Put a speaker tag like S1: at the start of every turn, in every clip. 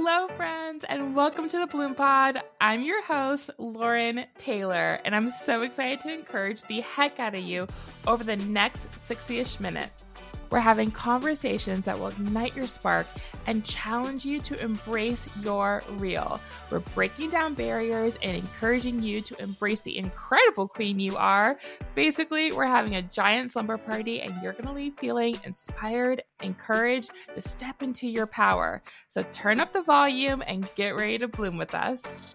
S1: Hello, friends, and welcome to the Bloom Pod. I'm your host, Lauren Taylor, and I'm so excited to encourage the heck out of you over the next 60 ish minutes. We're having conversations that will ignite your spark and challenge you to embrace your real. We're breaking down barriers and encouraging you to embrace the incredible queen you are. Basically, we're having a giant slumber party, and you're going to leave feeling inspired, encouraged to step into your power. So turn up the volume and get ready to bloom with us.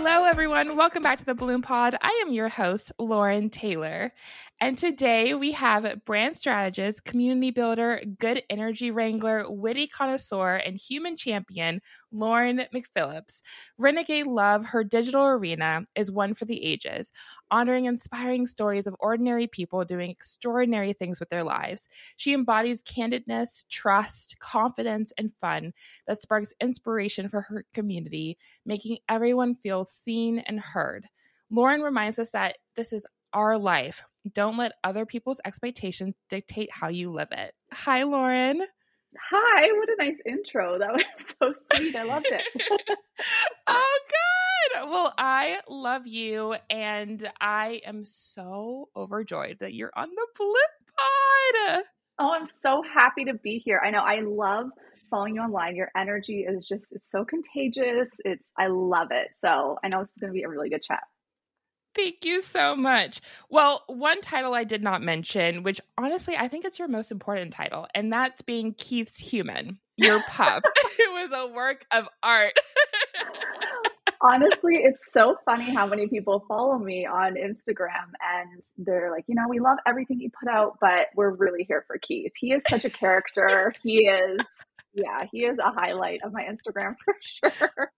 S1: Hello, everyone. Welcome back to the Bloom Pod. I am your host, Lauren Taylor. And today we have brand strategist, community builder, good energy wrangler, witty connoisseur, and human champion, Lauren McPhillips. Renegade Love, her digital arena, is one for the ages, honoring inspiring stories of ordinary people doing extraordinary things with their lives. She embodies candidness, trust, confidence, and fun that sparks inspiration for her community, making everyone feel seen and heard. Lauren reminds us that this is our life. Don't let other people's expectations dictate how you live it. Hi, Lauren.
S2: Hi, what a nice intro. That was so sweet. I loved it.
S1: oh, good. Well, I love you, and I am so overjoyed that you're on the Bloom Pod.
S2: Oh, I'm so happy to be here. I know I love following you online. Your energy is just it's so contagious. It's I love it. So I know this is going to be a really good chat.
S1: Thank you so much. Well, one title I did not mention, which honestly I think it's your most important title, and that's being Keith's Human, your pup. it was a work of art.
S2: honestly, it's so funny how many people follow me on Instagram and they're like, you know, we love everything you put out, but we're really here for Keith. He is such a character. he is, yeah, he is a highlight of my Instagram for sure.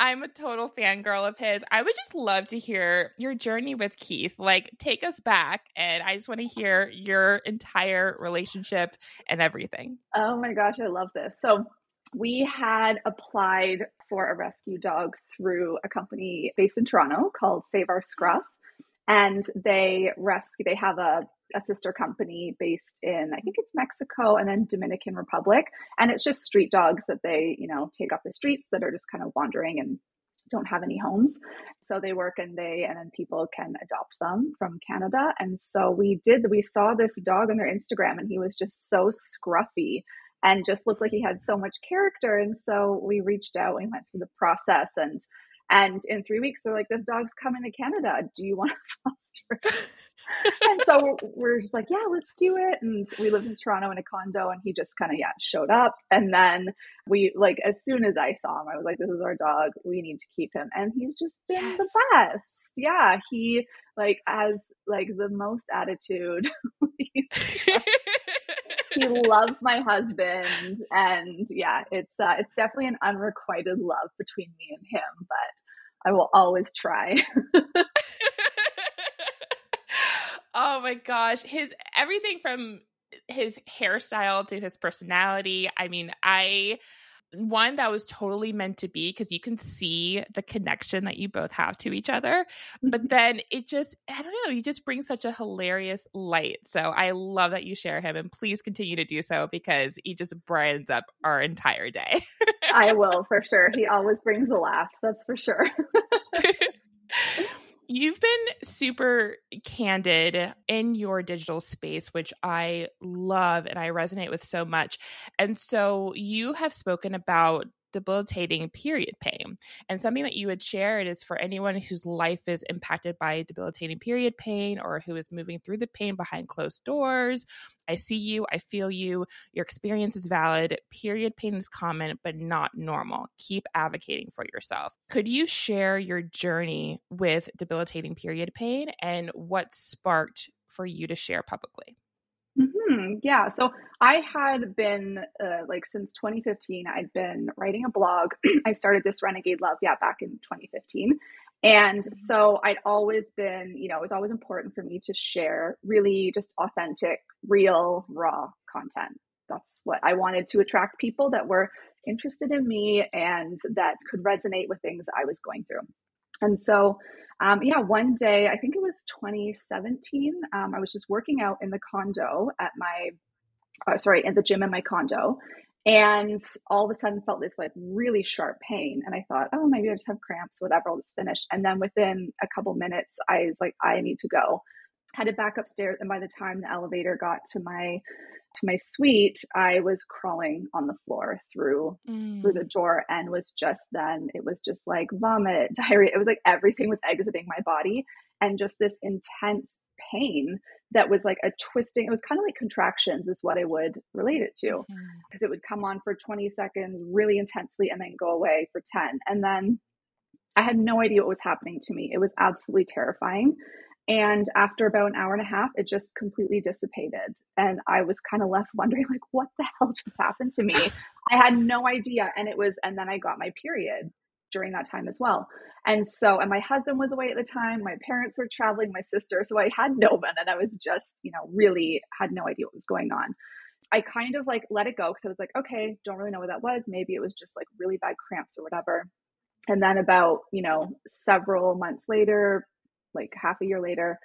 S1: I'm a total fangirl of his. I would just love to hear your journey with Keith. Like, take us back, and I just want to hear your entire relationship and everything.
S2: Oh my gosh, I love this. So, we had applied for a rescue dog through a company based in Toronto called Save Our Scruff. And they rescue, they have a a sister company based in I think it's Mexico and then Dominican Republic. And it's just street dogs that they you know take off the streets that are just kind of wandering and don't have any homes. So they work and they and then people can adopt them from Canada. And so we did we saw this dog on their Instagram and he was just so scruffy and just looked like he had so much character. And so we reached out we went through the process and and in three weeks, they're like, this dog's coming to Canada. Do you want to foster and so we're, just like, yeah, let's do it. And we lived in Toronto in a condo and he just kind of, yeah, showed up. And then we, like, as soon as I saw him, I was like, this is our dog. We need to keep him. And he's just been yes. the best. Yeah. He, like, has, like, the most attitude. he loves my husband and yeah it's uh, it's definitely an unrequited love between me and him but i will always try.
S1: Oh my gosh his everything from his hairstyle to his personality i mean i one that was totally meant to be because you can see the connection that you both have to each other. But mm-hmm. then it just, I don't know, you just bring such a hilarious light. So I love that you share him and please continue to do so because he just brightens up our entire day.
S2: I will for sure. He always brings the laughs, that's for sure.
S1: You've been super candid in your digital space, which I love and I resonate with so much. And so you have spoken about debilitating period pain. And something that you would share it is for anyone whose life is impacted by debilitating period pain or who is moving through the pain behind closed doors. I see you, I feel you, your experience is valid. Period pain is common, but not normal. Keep advocating for yourself. Could you share your journey with debilitating period pain and what sparked for you to share publicly?
S2: Mm-hmm. Yeah. So I had been uh, like since 2015, I'd been writing a blog. I started this Renegade Love, yeah, back in 2015. And so I'd always been, you know, it was always important for me to share really just authentic, real, raw content. That's what I wanted to attract people that were interested in me and that could resonate with things I was going through. And so um, yeah, one day, I think it was 2017, um, I was just working out in the condo at my uh, sorry, at the gym in my condo. And all of a sudden felt this like really sharp pain. And I thought, oh, maybe I just have cramps, whatever, I'll just finish. And then within a couple minutes, I was like, I need to go. Had to back upstairs. And by the time the elevator got to my to my suite, I was crawling on the floor through mm. through the mm. door and was just then it was just like vomit, diarrhea. It was like everything was exiting my body and just this intense pain that was like a twisting. It was kind of like contractions is what I would relate it to because mm. it would come on for 20 seconds really intensely and then go away for 10. And then I had no idea what was happening to me. It was absolutely terrifying. And after about an hour and a half, it just completely dissipated. And I was kind of left wondering, like, what the hell just happened to me? I had no idea. And it was, and then I got my period during that time as well. And so, and my husband was away at the time, my parents were traveling, my sister. So I had no one and I was just, you know, really had no idea what was going on. I kind of like let it go because I was like, okay, don't really know what that was. Maybe it was just like really bad cramps or whatever. And then about, you know, several months later, like half a year later,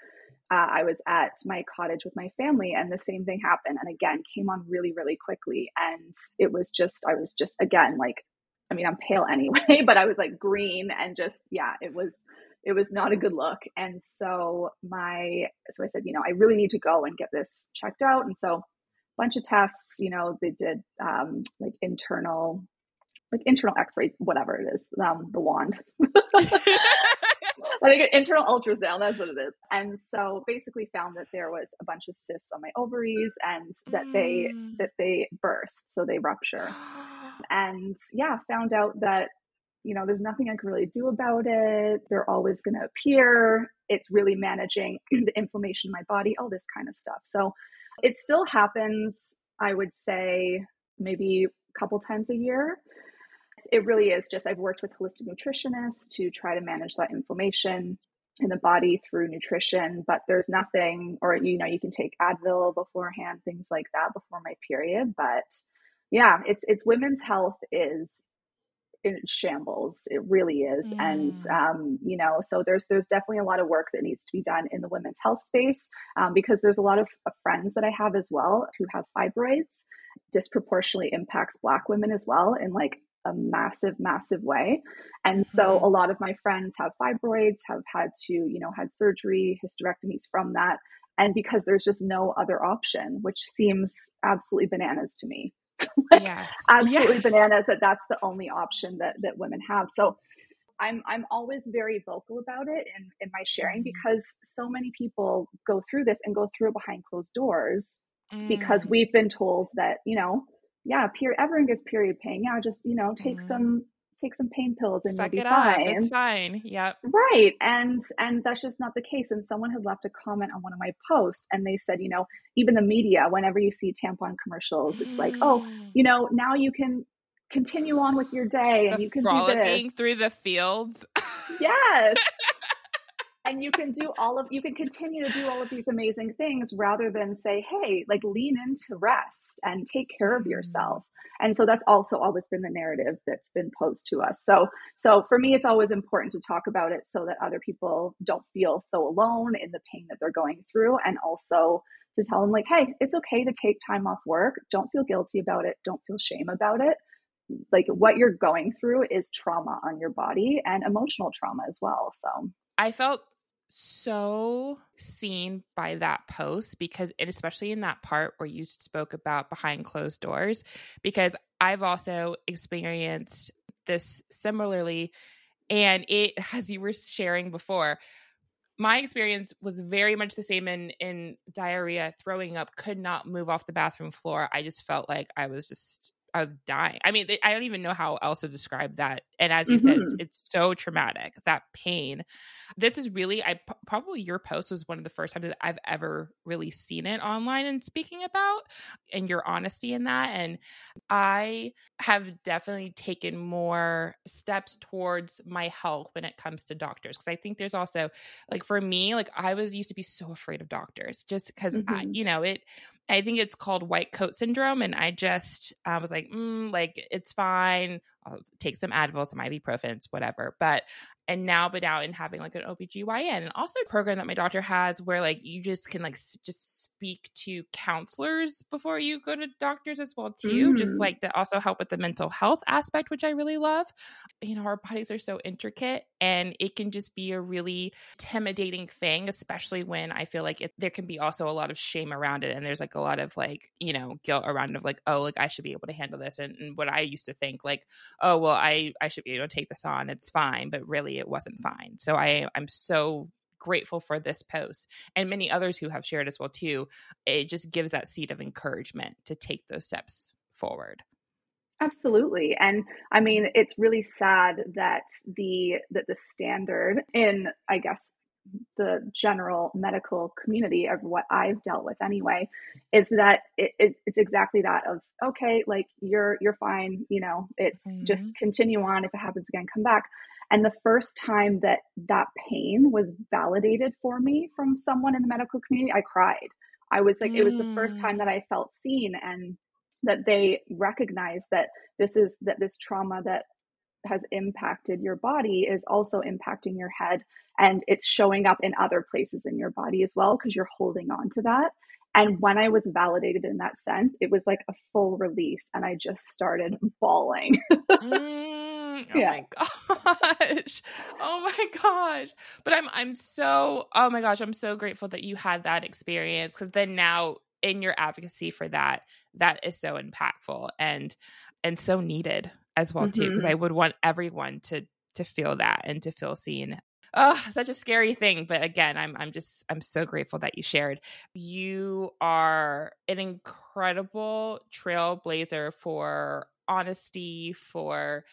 S2: uh, I was at my cottage with my family, and the same thing happened. And again, came on really, really quickly. And it was just, I was just, again, like, I mean, I'm pale anyway, but I was like green and just, yeah, it was, it was not a good look. And so my, so I said, you know, I really need to go and get this checked out. And so, bunch of tests, you know, they did um, like internal, like internal X-ray, whatever it is, um, the wand. I think internal ultrasound, that's what it is. And so basically found that there was a bunch of cysts on my ovaries and that mm. they that they burst, so they rupture. and yeah, found out that you know, there's nothing I can really do about it. They're always going to appear. It's really managing the inflammation in my body, all this kind of stuff. So it still happens, I would say, maybe a couple times a year. It really is just, I've worked with holistic nutritionists to try to manage that inflammation in the body through nutrition, but there's nothing, or you know, you can take Advil beforehand, things like that before my period. But yeah, it's it's women's health is in shambles. It really is, mm. and um, you know, so there's there's definitely a lot of work that needs to be done in the women's health space um, because there's a lot of, of friends that I have as well who have fibroids, disproportionately impacts Black women as well in like a massive, massive way. And so mm-hmm. a lot of my friends have fibroids, have had to, you know, had surgery, hysterectomies from that. And because there's just no other option, which seems absolutely bananas to me. yes. absolutely yeah. bananas that that's the only option that that women have. So I'm I'm always very vocal about it in, in my sharing mm. because so many people go through this and go through it behind closed doors mm. because we've been told that, you know, yeah, period. Everyone gets period pain. Yeah, just you know, take mm. some take some pain pills and Suck you'll be fine.
S1: It's fine. Yep.
S2: Right. And and that's just not the case. And someone had left a comment on one of my posts and they said, you know, even the media, whenever you see tampon commercials, it's mm. like, oh, mm. you know, now you can continue on with your day and
S1: the
S2: you can do this.
S1: through the fields.
S2: Yes. And you can do all of you can continue to do all of these amazing things rather than say hey like lean into rest and take care of mm-hmm. yourself. And so that's also always been the narrative that's been posed to us. So so for me it's always important to talk about it so that other people don't feel so alone in the pain that they're going through. And also to tell them like hey it's okay to take time off work. Don't feel guilty about it. Don't feel shame about it. Like what you're going through is trauma on your body and emotional trauma as well so.
S1: I felt so seen by that post because it especially in that part where you spoke about behind closed doors because I've also experienced this similarly and it as you were sharing before my experience was very much the same in in diarrhea throwing up could not move off the bathroom floor. I just felt like i was just I was dying. I mean, I don't even know how else to describe that. And as you mm-hmm. said, it's, mm-hmm. it's, so traumatic that pain. This is really, I probably your post was one of the first times that I've ever really seen it online and speaking about, and your honesty in that. And I have definitely taken more steps towards my health when it comes to doctors because I think there's also like for me, like I was used to be so afraid of doctors just because mm-hmm. you know it I think it's called white coat syndrome. And I just, I was like, mm, like, it's fine. I'll take some Advil, some ibuprofen, whatever. But, and now, but now in having like an OBGYN and also a program that my doctor has where like you just can like just speak to counselors before you go to doctors as well too mm. just like to also help with the mental health aspect which i really love you know our bodies are so intricate and it can just be a really intimidating thing especially when i feel like it, there can be also a lot of shame around it and there's like a lot of like you know guilt around of like oh like i should be able to handle this and, and what i used to think like oh well i i should be able to take this on it's fine but really it wasn't fine so i i'm so grateful for this post and many others who have shared as well too it just gives that seed of encouragement to take those steps forward
S2: absolutely and i mean it's really sad that the that the standard in i guess the general medical community of what I've dealt with anyway is that it, it, it's exactly that of okay like you're you're fine you know it's mm-hmm. just continue on if it happens again come back and the first time that that pain was validated for me from someone in the medical community, I cried. I was like, mm. it was the first time that I felt seen and that they recognized that this is that this trauma that has impacted your body is also impacting your head and it's showing up in other places in your body as well because you're holding on to that and when i was validated in that sense it was like a full release and i just started bawling
S1: mm. Oh yeah. my gosh. Oh my gosh. But I'm I'm so oh my gosh, I'm so grateful that you had that experience cuz then now in your advocacy for that that is so impactful and and so needed as well too because mm-hmm. I would want everyone to to feel that and to feel seen oh such a scary thing but again i'm i'm just i'm so grateful that you shared you are an incredible trailblazer for honesty for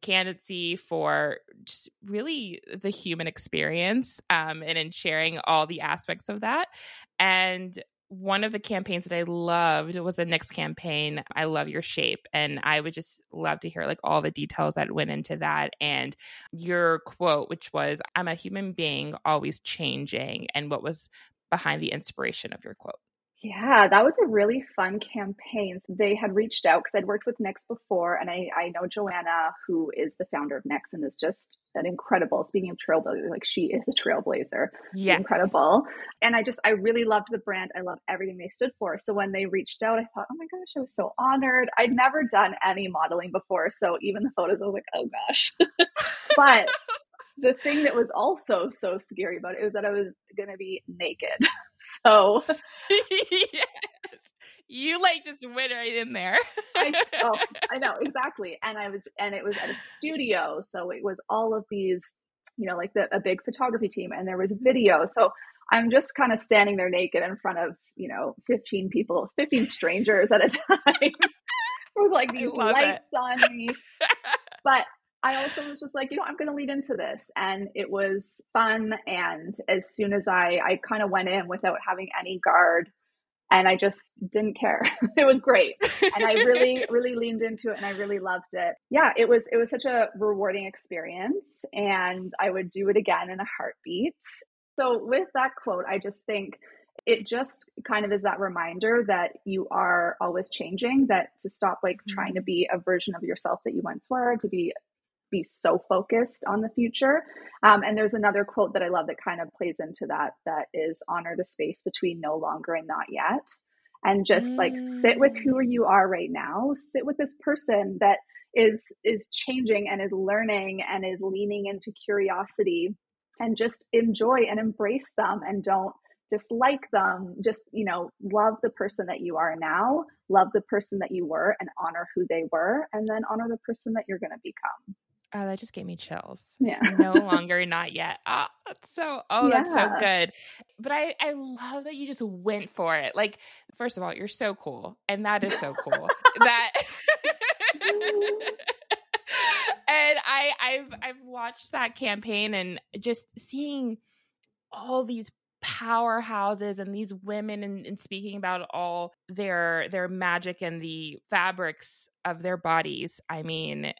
S1: candidacy for just really the human experience um, and in sharing all the aspects of that. And one of the campaigns that I loved was the Knix campaign, I Love Your Shape. And I would just love to hear like all the details that went into that. And your quote, which was, I'm a human being always changing, and what was behind the inspiration of your quote.
S2: Yeah, that was a really fun campaign. So they had reached out because I'd worked with Knix before, and I, I know Joanna, who is the founder of Knix, and is just an incredible. Speaking of trailblazer, like she is a trailblazer, yeah, incredible. And I just I really loved the brand. I love everything they stood for. So when they reached out, I thought, oh my gosh, I was so honored. I'd never done any modeling before, so even the photos, I was like, oh gosh. but the thing that was also so scary about it was that I was going to be naked. So
S1: yes. You like just went right in there.
S2: I, oh, I know exactly, and I was, and it was at a studio, so it was all of these, you know, like the, a big photography team, and there was video. So I'm just kind of standing there naked in front of, you know, 15 people, 15 strangers at a time, with like these lights it. on me. but I also was just like, you know, I'm going to lead into this. And it was fun. And as soon as I, I kind of went in without having any guard and I just didn't care. it was great. And I really, really leaned into it and I really loved it. Yeah, it was, it was such a rewarding experience and I would do it again in a heartbeat. So with that quote, I just think it just kind of is that reminder that you are always changing that to stop like mm-hmm. trying to be a version of yourself that you once were to be be so focused on the future. Um, and there's another quote that I love that kind of plays into that that is honor the space between no longer and not yet. And just mm. like sit with who mm. you are right now, sit with this person that is is changing and is learning and is leaning into curiosity and just enjoy and embrace them and don't dislike them just you know love the person that you are now love the person that you were and honor who they were and then honor the person that you're going to become
S1: Oh, that just gave me chills.
S2: Yeah.
S1: no longer, not yet. Ah, oh, that's so oh, yeah. that's so good. But I I love that you just went for it. Like, first of all, you're so cool. And that is so cool. that and I I've I've watched that campaign and just seeing all these powerhouses and these women and, and, speaking about all their their magic and the fabrics of their bodies i mean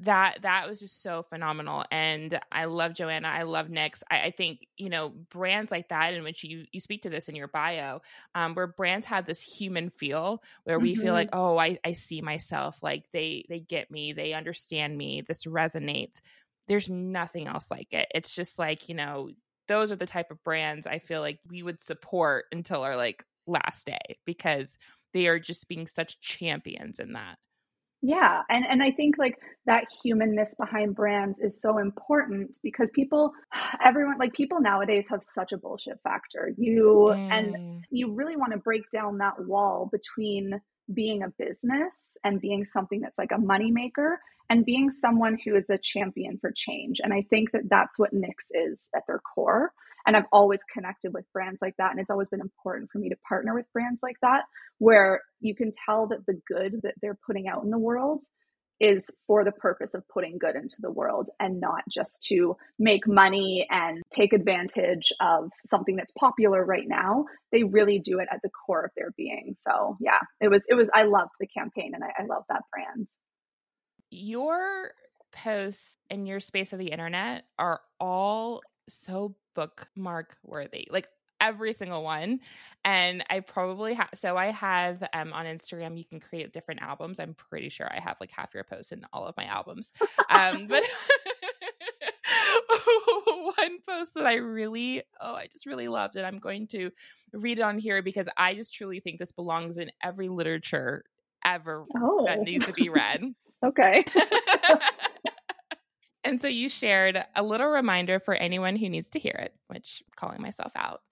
S1: that that was just so phenomenal and i love joanna i love Knix I, I, think you know brands like that in which you you speak to this in your bio um, where brands have this human feel where we mm-hmm. feel like oh I, I see myself like they they get me they understand me this resonates there's nothing else like it it's just like you know those are the type of brands i feel like we would support until our like last day because they are just being such champions in that.
S2: Yeah, and and I think like that humanness behind brands is so important because people everyone like people nowadays have such a bullshit factor. You mm. and you really want to break down that wall between being a business and being something that's like a moneymaker and being someone who is a champion for change. And I think that that's what Knix is at their core. And I've always connected with brands like that. And it's always been important for me to partner with brands like that, where you can tell that the good that they're putting out in the world is for the purpose of putting good into the world and not just to make money and take advantage of something that's popular right now. They really do it at the core of their being. So yeah, it was it was I loved the campaign and I, I love that brand.
S1: Your posts in your space of the internet are all so bookmark worthy. Like every single one. And I probably have, so I have um, on Instagram, you can create different albums. I'm pretty sure I have like half your posts in all of my albums. Um, but one post that I really, oh, I just really loved it. I'm going to read it on here because I just truly think this belongs in every literature ever oh. that needs to be read.
S2: okay.
S1: And so you shared a little reminder for anyone who needs to hear it, which calling myself out.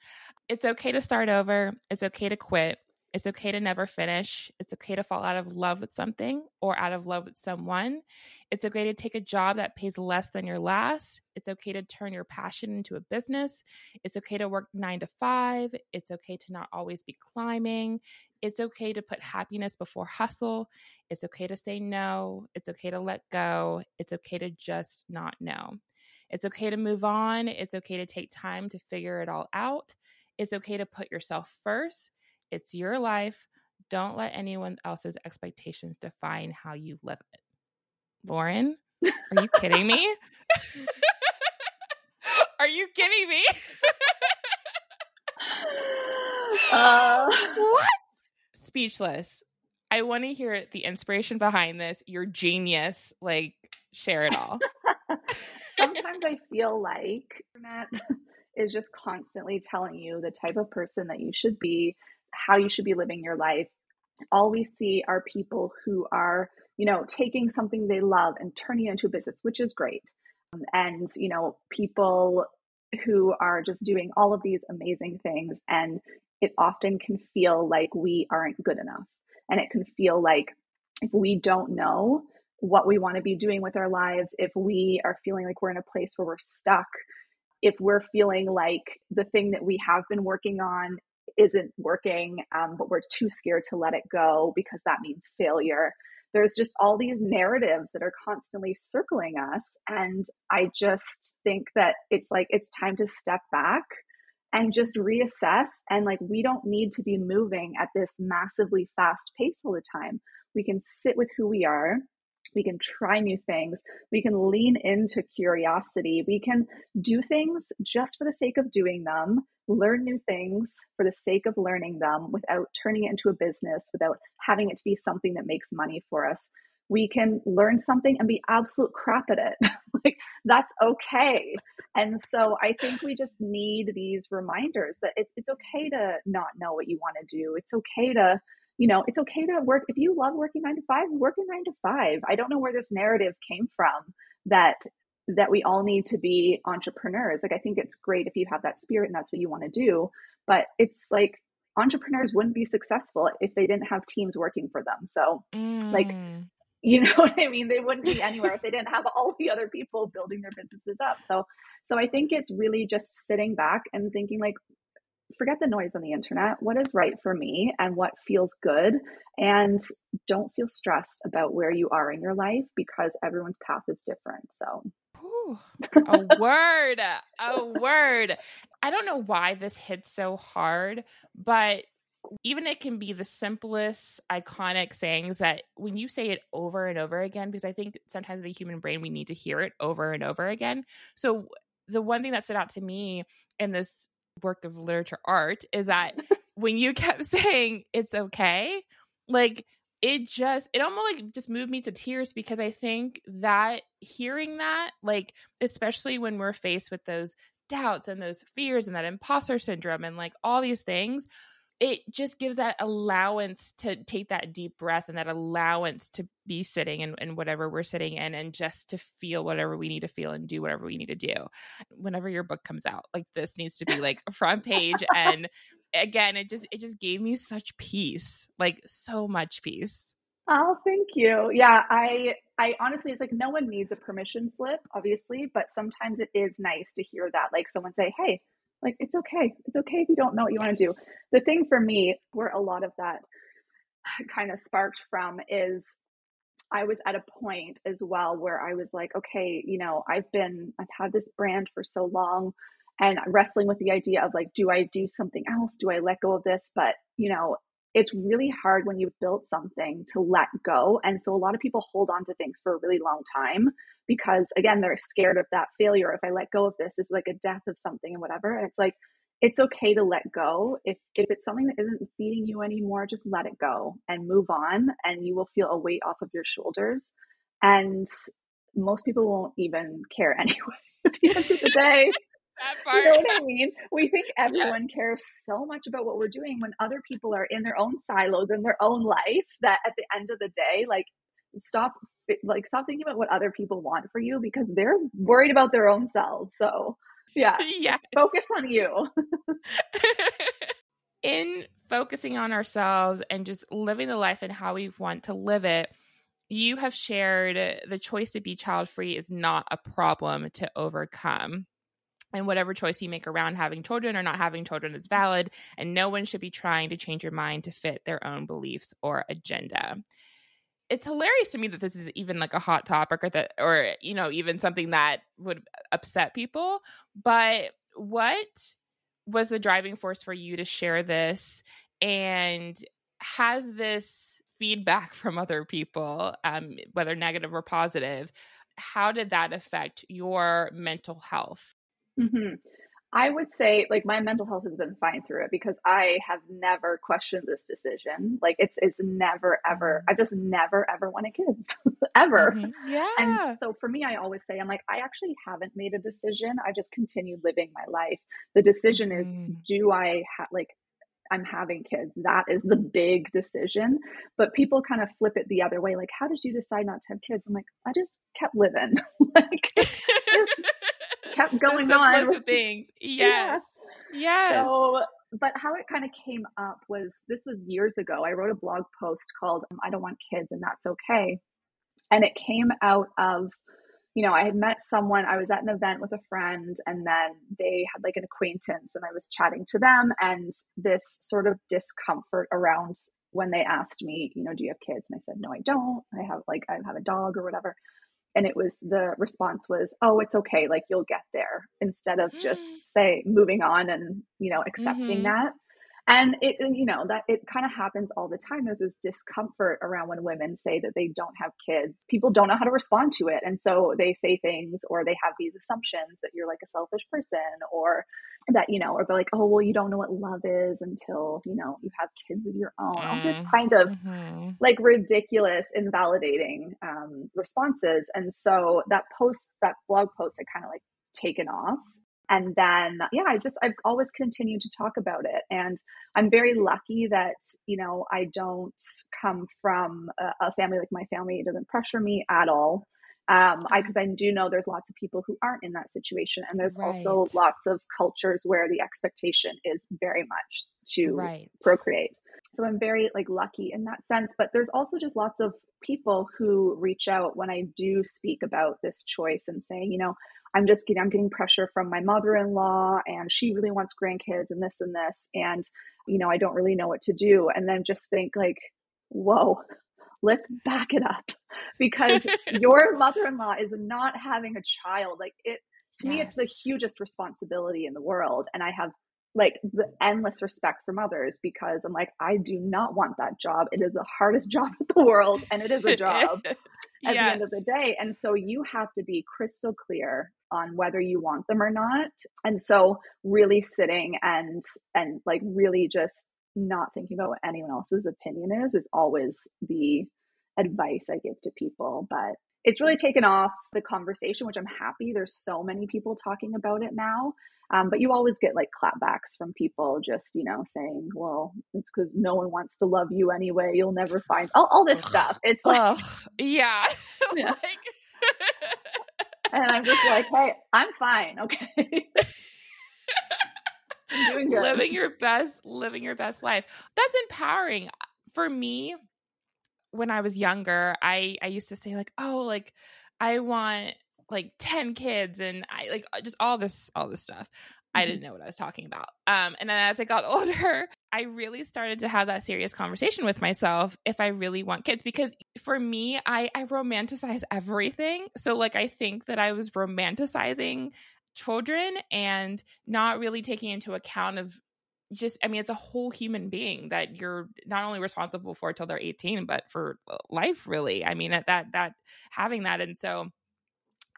S1: It's okay to start over. It's okay to quit. It's okay to never finish. It's okay to fall out of love with something or out of love with someone. It's okay to take a job that pays less than your last. It's okay to turn your passion into a business. It's okay to work nine to five. It's okay to not always be climbing. It's okay to put happiness before hustle. It's okay to say no. It's okay to let go. It's okay to just not know. It's okay to move on. It's okay to take time to figure it all out. It's okay to put yourself first. It's your life. Don't let anyone else's expectations define how you live it. Lauren, are you kidding me? are you kidding me? uh, what? Speechless. I want to hear the inspiration behind this. Your genius. Like, share it all.
S2: Sometimes I feel like internet is just constantly telling you the type of person that you should be, how you should be living your life. All we see are people who are, you know, taking something they love and turning it into a business, which is great. Um, and, you know, people who are just doing all of these amazing things. And it often can feel like we aren't good enough. And it can feel like if we don't know what we want to be doing with our lives, if we are feeling like we're in a place where we're stuck, if we're feeling like the thing that we have been working on isn't working, um, but we're too scared to let it go because that means failure. There's just all these narratives that are constantly circling us. And I just think that it's like it's time to step back and just reassess. And like, we don't need to be moving at this massively fast pace all the time. We can sit with who we are. We can try new things. We can lean into curiosity. We can do things just for the sake of doing them, learn new things for the sake of learning them without turning it into a business, without having it to be something that makes money for us. We can learn something and be absolute crap at it. like, that's okay. And so I think we just need these reminders that it's, it's okay to not know what you want to do. It's okay to, you know, it's okay to work. If you love working nine to five, work in nine to five. I don't know where this narrative came from that that we all need to be entrepreneurs. Like I think it's great if you have that spirit and that's what you want to do, but it's like entrepreneurs wouldn't be successful if they didn't have teams working for them. So mm. like you know what i mean they wouldn't be anywhere if they didn't have all the other people building their businesses up so so i think it's really just sitting back and thinking like forget the noise on the internet. What is right for me and what feels good? And don't feel stressed about where you are in your life because everyone's path is different so.
S1: Ooh, a word a word. I don't know why this hits so hard but even it can be the simplest iconic sayings that when you say it over and over again because i think sometimes the human brain we need to hear it over and over again. So the one thing that stood out to me in this work of literature art is that when you kept saying it's okay like it just it almost like just moved me to tears because i think that hearing that like especially when we're faced with those doubts and those fears and that imposter syndrome and like all these things it just gives that allowance to take that deep breath and that allowance to be sitting in, in whatever we're sitting in and just to feel whatever we need to feel and do whatever we need to do. Whenever your book comes out, like this needs to be like a front page. and again, it just it just gave me such peace, like so much peace.
S2: Oh, thank you. Yeah, I I honestly it's like no one needs a permission slip, obviously, but sometimes it is nice to hear that like someone say, "Hey, like it's okay. It's okay if you don't know what you yes. want to do." The thing for me where a lot of that kind of sparked from is I was at a point as well where I was like, okay, you know, I've been I've had this brand for so long and wrestling with the idea of like do I do something else? Do I let go of this? But, you know, it's really hard when you've built something to let go. And so a lot of people hold on to things for a really long time because, again, they're scared of that failure. If I let go of this, it's like a death of something and whatever. And it's like, it's okay to let go. If, if it's something that isn't feeding you anymore, just let it go and move on, and you will feel a weight off of your shoulders. And most people won't even care anyway at the end of the day. That part. You know what I mean? We think everyone yeah. cares so much about what we're doing when other people are in their own silos in their own life that at the end of the day, like stop like stop thinking about what other people want for you because they're worried about their own selves. So yeah. Yes. Focus on you.
S1: in focusing on ourselves and just living the life and how we want to live it, you have shared the choice to be child free is not a problem to overcome and whatever choice you make around having children or not having children is valid and no one should be trying to change your mind to fit their own beliefs or agenda. It's hilarious to me that this is even like a hot topic or that or you know even something that would upset people but what was the driving force for you to share this? And has this feedback from other people um, whether negative or positive how did that affect your mental health
S2: Mm-hmm. I would say like my mental health has been fine through it because I have never questioned this decision. Like it's it's never ever mm-hmm. I've just never ever wanted kids ever. Mm-hmm. Yeah. And so for me I always say I'm like I actually haven't made a decision. I just continued living my life. The decision is mm-hmm. do I have like I'm having kids. That is the big decision. But people kind of flip it the other way. Like, how did you decide not to have kids? I'm like, I just kept living. like, kept going on
S1: with things. Yes. Yeah. Yes.
S2: So, but how it kind of came up was this was years ago. I wrote a blog post called um, I Don't Want Kids and That's Okay. And it came out of, you know, I had met someone, I was at an event with a friend, and then they had like an acquaintance, and I was chatting to them, and this sort of discomfort around when they asked me, you know, do you have kids? And I said, no, I don't. I have like, I have a dog or whatever and it was the response was oh it's okay like you'll get there instead of just mm. say moving on and you know accepting mm-hmm. that and it you know that it kind of happens all the time. There's this discomfort around when women say that they don't have kids. People don't know how to respond to it. And so they say things or they have these assumptions that you're like a selfish person or that you know or they're like oh well you don't know what love is until you know you have kids of your own. All this mm, kind of mm-hmm. like ridiculous invalidating um, responses. And so that post that blog post had kind of like taken off and then yeah i just i've always continued to talk about it. And i'm very lucky that you know i don't come from a, a family like my family. It doesn't pressure me at all. Um i because i do know there's lots of people who aren't in that situation. And there's right. also lots of cultures where the expectation is very much to right. procreate. So i'm very like lucky in that sense. But there's also just lots of people who reach out when i do speak about this choice and saying you know I'm just getting I'm getting pressure from my mother-in-law and she really wants grandkids and this and this and you know I don't really know what to do. And then just think like whoa let's back it up. Because your mother-in-law is not having a child. Like it to yes. me it's the hugest responsibility in the world and I have like the endless respect from others because I'm like, I do not want that job. It is the hardest job in the world and it is a job at yes. the end of the day. And so you have to be crystal clear on whether you want them or not. And so really sitting and and like really just not thinking about what anyone else's opinion is is always the advice I give to people. But it's really taken off the conversation, which I'm happy. There's so many people talking about it now. Um, but you always get like clapbacks from people just, you know, saying, well, it's because no one wants to love you anyway. You'll never find all, all this stuff. It's like,
S1: yeah.
S2: yeah. like... and I'm just like, hey, I'm fine. Okay. I'm doing good.
S1: Living your best, living your best life. That's empowering. For me, when I was younger, I I used to say like, "Oh, like I want like 10 kids and I like uh, just all this all this stuff." I didn't mm-hmm. know what I was talking about. Um, and then as I got older, I really started to have that serious conversation with myself if I really want kids. Because for me, I, I romanticize everything. So, like, I think that I was romanticizing children and not really taking into account of just i mean it's a whole human being that you're not only responsible for till they're 18 but for uh, life really. I mean that that that having that. And so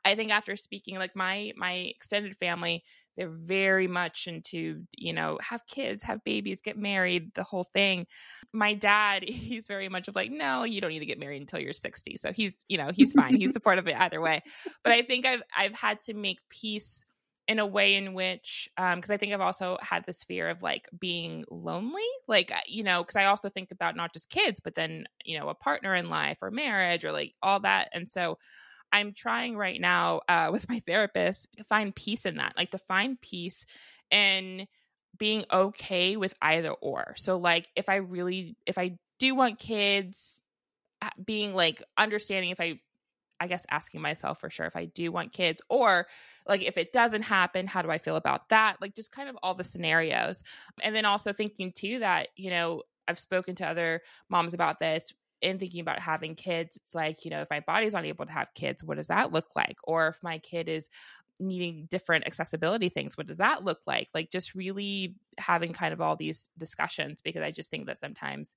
S1: i think after speaking like my my extended family they're very much into you know have kids have babies get married the whole thing. My dad he's very much of like no you don't need to get married until you're 60 so he's you know he's fine. He's supportive of it either way. But i think i've i've had to make peace in a way in which because um, i think i've also had this fear of like being lonely like uh, you know because i also think about not just kids but then you know a partner in life or marriage or like all that and so i'm trying right now uh, with my therapist to find peace in that like to find peace in being okay with either or so like if i really if i do want kids being like understanding if i I guess asking myself for sure if I do want kids or like if it doesn't happen, how do I feel about that? Like just kind of all the scenarios. And then also thinking too that, you know, I've spoken to other moms about this in thinking about having kids. It's like, you know, if my body's not able to have kids, what does that look like? Or if my kid is needing different accessibility things, what does that look like? Like just really having kind of all these discussions because I just think that sometimes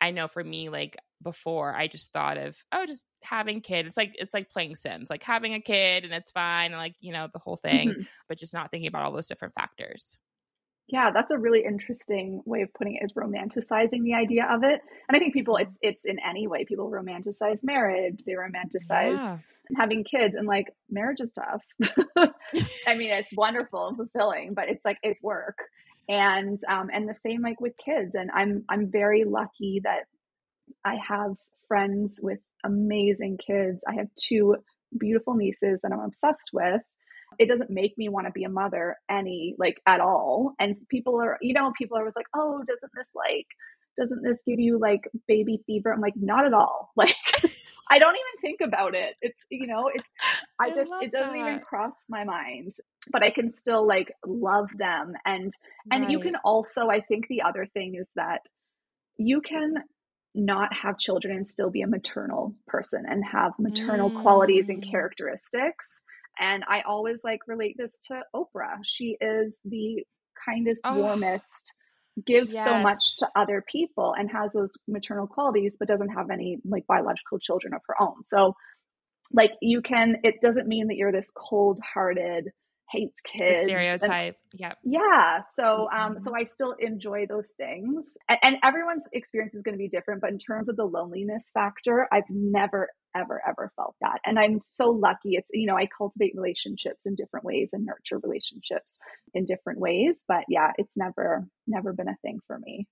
S1: I know for me, like before, I just thought of oh, just having kid. It's like it's like playing Sims, like having a kid and it's fine, and like you know the whole thing, mm-hmm. but just not thinking about all those different factors.
S2: Yeah, that's a really interesting way of putting it. Is romanticizing the idea of it, and I think people it's it's in any way. People romanticize marriage. They romanticize. Yeah. Having kids and like marriage is tough. I mean, it's wonderful and fulfilling, but it's like it's work and um, and the same like with kids. And i'm i'm very lucky that i have friends with amazing kids. I have two beautiful nieces that i'm obsessed with. It doesn't make me want to be a mother any like at all. And people are you know people are always like oh doesn't this like doesn't this give you like baby fever? I'm like not at all. Like I don't even think about it. It's you know, it's I, I just it doesn't that. even cross my mind. But I can still like love them and and right. you can also I think the other thing is that you can not have children and still be a maternal person and have maternal mm. qualities and mm. characteristics. And I always like relate this to Oprah. She is the kindest, oh. warmest, gives yes. so much to other people and has those maternal qualities but doesn't have any like biological children of her own so like you can it doesn't mean that you're this cold-hearted hates kids
S1: the stereotype. Yeah
S2: yeah so um mm-hmm. so i still enjoy those things and, and everyone's experience is going to be different but in terms of the loneliness factor i've never ever ever felt that and i'm so lucky. It's you know i cultivate relationships in different ways and nurture relationships in different ways but yeah it's never never been a thing for me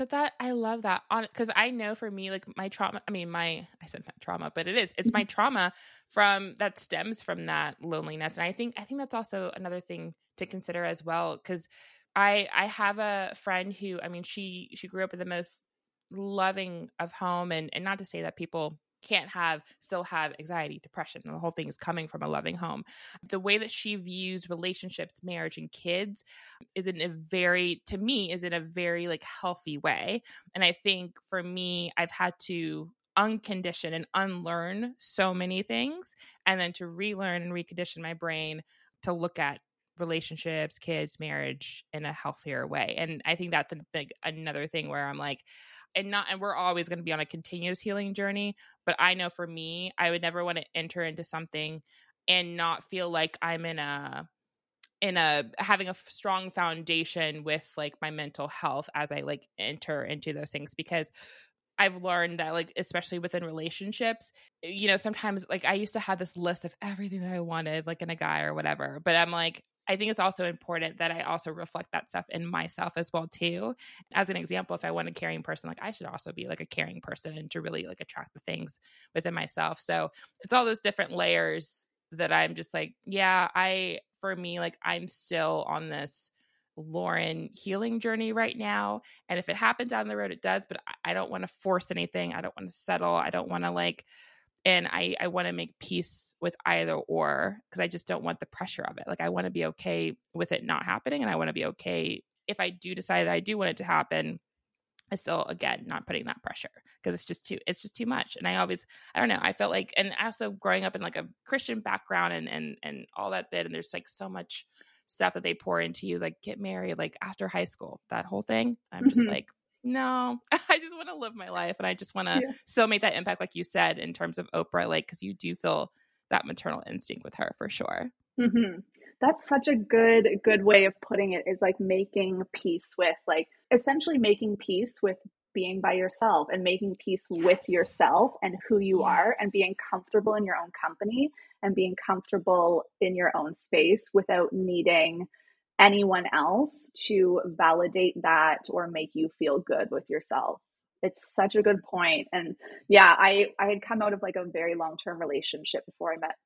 S1: but that I love that on because I know for me, like my trauma, I mean, my I said trauma, but it is it's my mm-hmm. trauma from that stems from that loneliness. And I think I think that's also another thing to consider as well. Cause I I have a friend who I mean she she grew up in the most loving of home and and not to say that people can't have still have anxiety depression and the whole thing is coming from a loving home. The way that she views relationships marriage and kids is in a very to me is in a very like healthy way. And i think for me i've had to uncondition and unlearn so many things and then to relearn and recondition my brain to look at relationships kids marriage in a healthier way. And i think that's a big another thing where i'm like and not and we're always going to be on a continuous healing journey but i know for me i would never want to enter into something and not feel like i'm in a in a having a strong foundation with like my mental health as i like enter into those things because I've learned that like especially within relationships, eh, you know, sometimes like I used to have this list of everything that I wanted like in a guy or whatever, but I'm like I think it's also important that I also reflect that stuff in myself as well too. As an example, if I want a caring person, like I should also be like a caring person and to really like attract the things within myself. So it's all those different layers that I'm just like, yeah, I for me like I'm still on this Lauren healing journey right now. And if it happens down the road, it does, but I don't want to force anything. I don't want to settle. I don't want to like and i i want to make peace with either or because i just don't want the pressure of it. Like i want to be okay with it not happening and i want to be okay if i do decide that i do want it to happen i still again not putting that pressure because it's just too it's just too much. And i always i don't know i felt like and also growing up in like a christian background and and and all that bit and there's like so much stuff that they pour into you like get married like after high school that whole thing. I'm just mm-hmm. like no, I just want to live my life and I just want to yeah. still make that impact, like you said, in terms of Oprah, like, because you do feel that maternal instinct with her for sure.
S2: Mm-hmm. That's such a good, good way of putting it is like making peace with, like, essentially making peace with being by yourself and making peace yes. with yourself and who you yes. are and being comfortable in your own company and being comfortable in your own space without needing anyone else to validate that or make you feel good with yourself. It's such a good point. And yeah i i had come out of like a very long term relationship before i met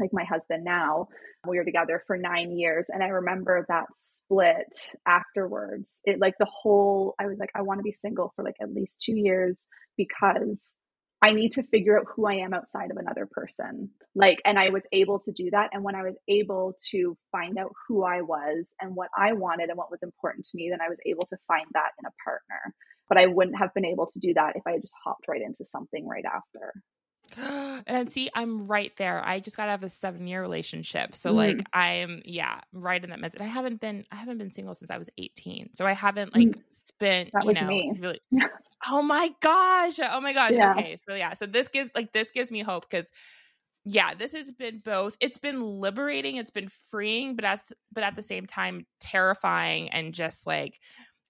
S2: like my husband now. We were together for 9 years and i remember that split afterwards. It like the whole i was like i want to be single for like at least 2 years because I need to figure out who I am outside of another person. Like, and I was able to do that. And when I was able to find out who I was and what I wanted and what was important to me, then I was able to find that in a partner. But I wouldn't have been able to do that if I had just hopped right into something right after.
S1: and see, I'm right there. I just got out of a seven year relationship. So mm. like I'm yeah, right in that mess. And I haven't been I haven't been single since I was 18. So I haven't like mm. spent
S2: that was
S1: you know,
S2: me.
S1: really Oh my gosh. Oh my gosh. Yeah. Okay. So yeah. So this gives like this gives me hope because yeah, this has been both. It's been liberating, it's been freeing, but as but at the same time terrifying and just like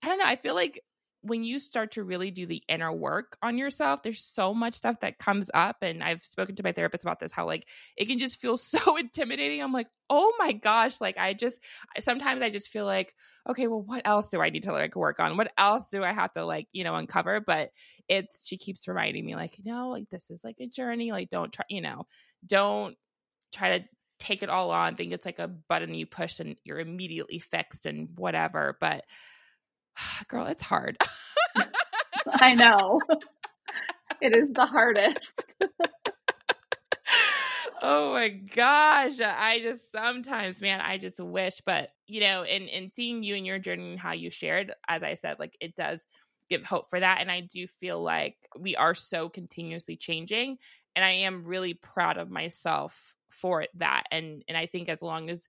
S1: I don't know. I feel like when you start to really do the inner work on yourself, there's so much stuff that comes up. And I've spoken to my therapist about this, how like it can just feel so intimidating. I'm like, oh my gosh. Like I just sometimes I just feel like, okay, well, what else do I need to like work on? What else do I have to like, you know, uncover? But it's she keeps reminding me, like, no, like this is like a journey. Like, don't try, you know, don't try to take it all on, think it's like a button you push and you're immediately fixed and whatever. But girl, it's hard.
S2: I know. It is the hardest.
S1: oh my gosh. I just sometimes, man, I just wish, but you know, in in seeing you and your journey and how you shared, as I said, like it does give hope for that. And I do feel like we are so continuously changing. And I am really proud of myself for that. And and I think as long as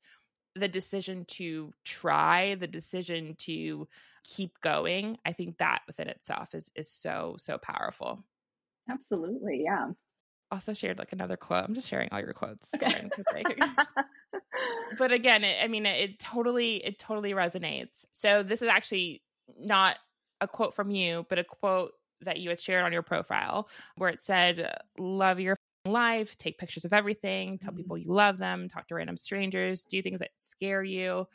S1: the decision to try, the decision to keep going, I think that within itself is is so so powerful.
S2: Absolutely, yeah.
S1: Also shared like another quote. I'm just sharing all your quotes, okay. like, but again, it, I mean, it, it totally it totally resonates. So this is actually not a quote from you, but a quote that you had shared on your profile where it said, "Love your life, take pictures of everything, tell mm-hmm. people you love them, talk to random strangers, do things that scare you.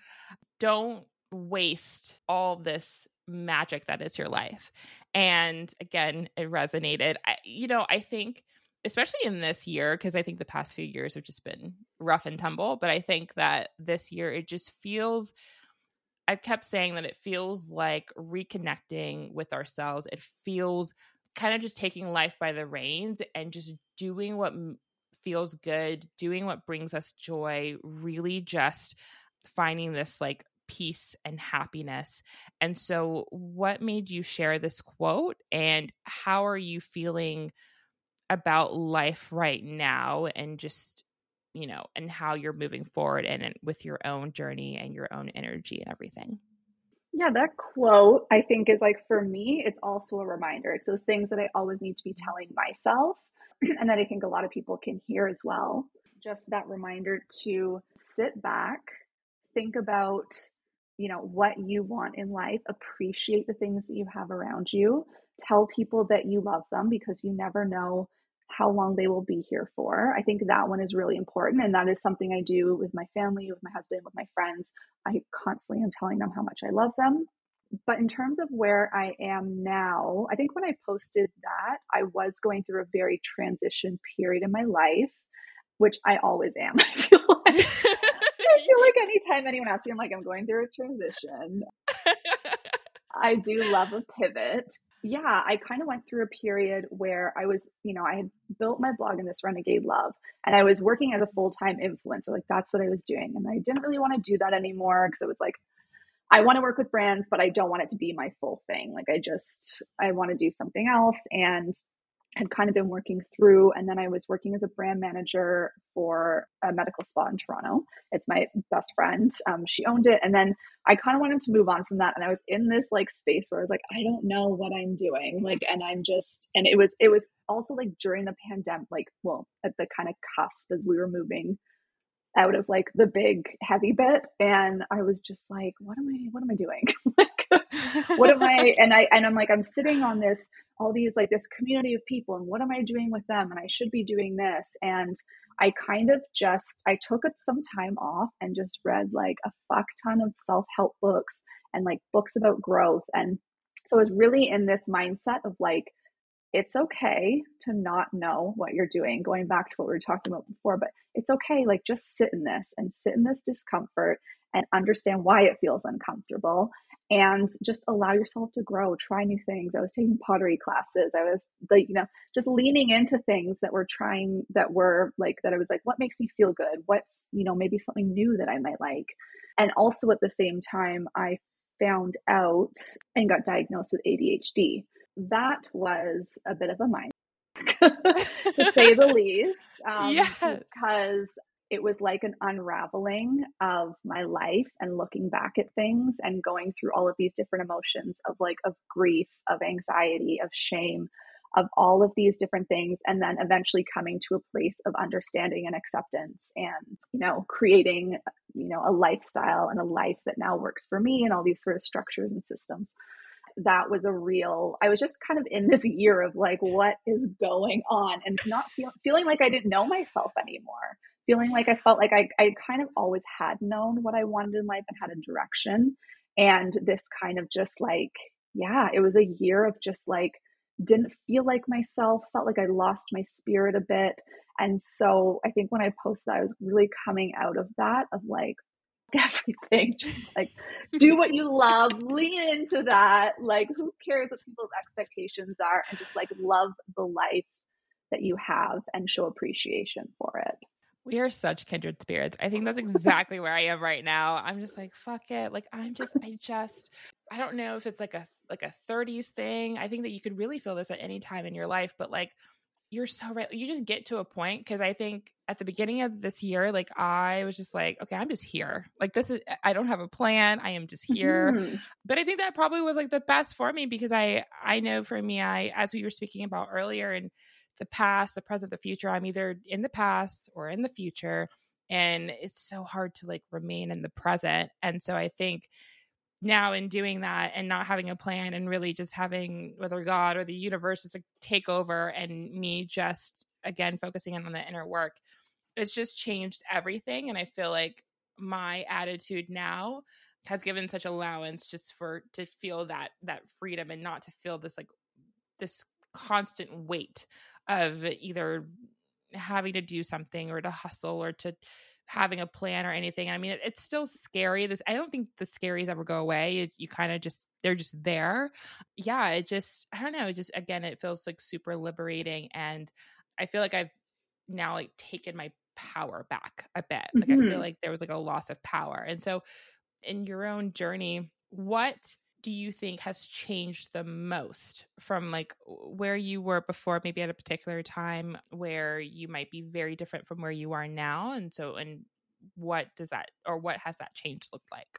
S1: Don't waste all this magic that is your life. And again, it resonated. I, you know, I think especially in this year because I think the past few years have just been rough and tumble, but I think that this year it just feels I've kept saying that it feels like reconnecting with ourselves. It feels kind of just taking life by the reins and just doing what feels good, doing what brings us joy, really just finding this like peace and happiness. And so, what made you share this quote, and how are you feeling about life right now, and just you know, and how you're moving forward and with your own journey and your own energy and everything?
S2: Yeah, that quote I think is like for me, it's also a reminder. It's those things that I always need to be telling myself and that I think a lot of people can hear as well. Just that reminder to sit back, think about, you know, what you want in life, appreciate the things that you have around you, tell people that you love them because you never know how long they will be here for. I think that one is really important. And that is something I do with my family, with my husband, with my friends. I constantly am telling them how much I love them. But in terms of where I am now, I think when I posted that, I was going through a very transition period in my life, which I always am. I feel like, like anytime anyone asks me, I'm like, I'm going through a transition. I do love a pivot yeah, I kind of went through a period where I was, you know, I had built my blog in this renegade love and I was working as a full time influencer. Like that's what I was doing. And I didn't really want to do that anymore because it was like, I want to work with brands, but I don't want it to be my full thing. Like I just, I want to do something else. And had kind of been working through. And then I was working as a brand manager for a medical spa in Toronto. It's my best friend. Um, she owned it. And then I kind of wanted to move on from that. And I was in this like space where I was like, I don't know what I'm doing. Like, and I'm just, and it was, it was also like during the pandemic, like, well, at the kind of cusp as we were moving out of like the big heavy bit and i was just like what am i what am i doing? Like what am i and i and i'm like i'm sitting on this all these like this community of people and what am i doing with them? And i should be doing this. And i kind of just i took it some time off and just read like a fuck ton of self-help books and like books about growth. And so i was really in this mindset of like it's okay to not know what you're doing going back to what we were talking about before but it's okay like just sit in this and sit in this discomfort and understand why it feels uncomfortable and just allow yourself to grow try new things. I was taking pottery classes. I was like you know just leaning into things that were trying that were like that i was like what makes me feel good? What's you know maybe something new that i might like? And also at the same time i found out and got diagnosed with adhd that was a bit of a mind to say the least um, yes. because it was like an unraveling of my life and looking back at things and going through all of these different emotions of like of grief of anxiety of shame of all of these different things and then eventually coming to a place of understanding and acceptance and you know creating you know a lifestyle and a life that now works for me and all these sort of structures and systems that was a real i was just kind of in this year of like what is going on and not feel, feeling like i didn't know myself anymore. Feeling like i felt like I, I kind of always had known what i wanted in life and had a direction. And this kind of just like yeah it was a year of just like didn't feel like myself felt like i lost my spirit a bit. And so i think when i posted that i was really coming out of that of like everything. Just like do what you love, lean into that. Like, who cares what people's expectations are? And just like love the life that you have and show appreciation for it.
S1: We are such kindred spirits. I think that's exactly where I am right now. I'm just like, fuck it. Like I'm just I just I don't know if it's like a like a 30s thing. I think that you could really feel this at any time in your life, but like you're so right. You just get to a point because I think at the beginning of this year, like I was just like, okay, I'm just here. Like this is, I don't have a plan. I am just here. Mm-hmm. But I think that probably was like the best for me because I, I know for me, I, as we were speaking about earlier, in the past, the present, the future, I'm either in the past or in the future, and it's so hard to like remain in the present. And so I think now in doing that and not having a plan and really just having whether God or the universe is like take over and me just again focusing in on the inner work, it's just changed everything. And I feel like my attitude now has given such allowance just for to feel that that freedom and not to feel this like this constant weight of either having to do something or to hustle or to having a plan or anything. I mean, it, it's still scary. This I don't think the scaries ever go away. It's you kind of just they're just there. Yeah, it just I don't know. It just again, it feels like super liberating, and I feel like I've now like taken my power back a bit. Like mm-hmm. I feel mm-hmm. like there was like a loss of power, and so in your own journey, what do you think has changed the most from like where you were before maybe at a particular time where you might be very different from where you are now? And so and what does that or what has that change looked like?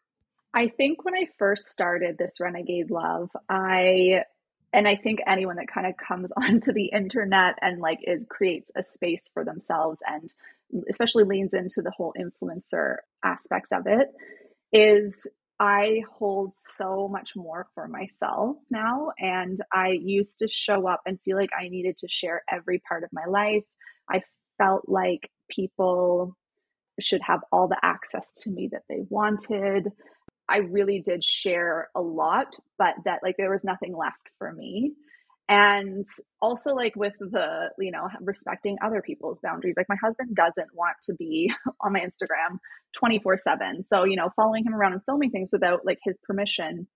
S2: I think when i first started this renegade love i and i think anyone that kind of comes onto the internet and like it creates a space for themselves and especially leans into the whole influencer aspect of it is I hold so much more for myself now. And I used to show up and feel like I needed to share every part of my life. I felt like people should have all the access to me that they wanted. I really did share a lot, but that like there was nothing left for me and also like with the you know respecting other people's boundaries like my husband doesn't want to be on my instagram 24 7 so you know following him around and filming things without like his permission